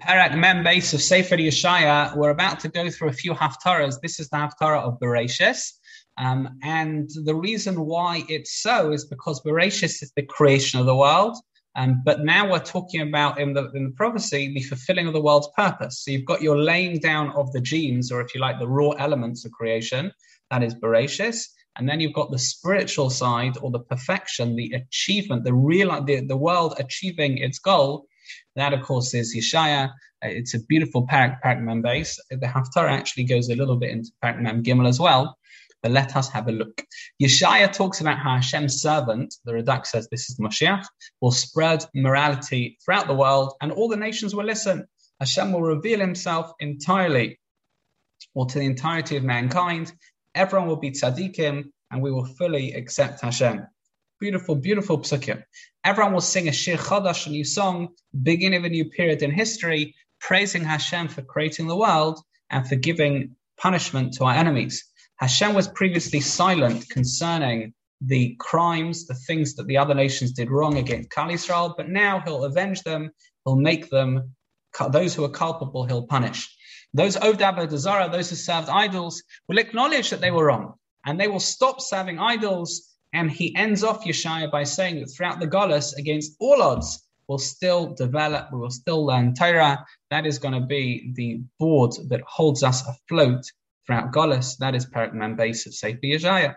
Parak Mem base of Sefer Yeshaya, we're about to go through a few haftarahs. This is the haftarah of Bereshis. Um, and the reason why it's so is because Bereshis is the creation of the world. Um, but now we're talking about in the, in the prophecy the fulfilling of the world's purpose. So you've got your laying down of the genes, or if you like, the raw elements of creation. That is Bereshis. And then you've got the spiritual side or the perfection, the achievement, the real, the, the world achieving its goal that, of course, is Yeshaya. Uh, it's a beautiful Parak parak Parakmem base. The Haftarah actually goes a little bit into parak Parakmem Gimel as well. But let us have a look. Yeshaya talks about how Hashem's servant, the Radak says this is the Moshiach, will spread morality throughout the world and all the nations will listen. Hashem will reveal himself entirely or to the entirety of mankind. Everyone will be tzaddikim and we will fully accept Hashem. Beautiful, beautiful psukim. Everyone will sing a Shir Chadash, a new song, beginning of a new period in history, praising Hashem for creating the world and for giving punishment to our enemies. Hashem was previously silent concerning the crimes, the things that the other nations did wrong against Klal Israel, but now he'll avenge them, he'll make them, those who are culpable, he'll punish. Those Ovdab Dazara, those who served idols, will acknowledge that they were wrong, and they will stop serving idols and he ends off Yeshaya by saying that throughout the Golas, against all odds, we'll still develop, we will still learn Torah. That is going to be the board that holds us afloat throughout Golas. That is Parak Mambase of Sefer Yeshaya.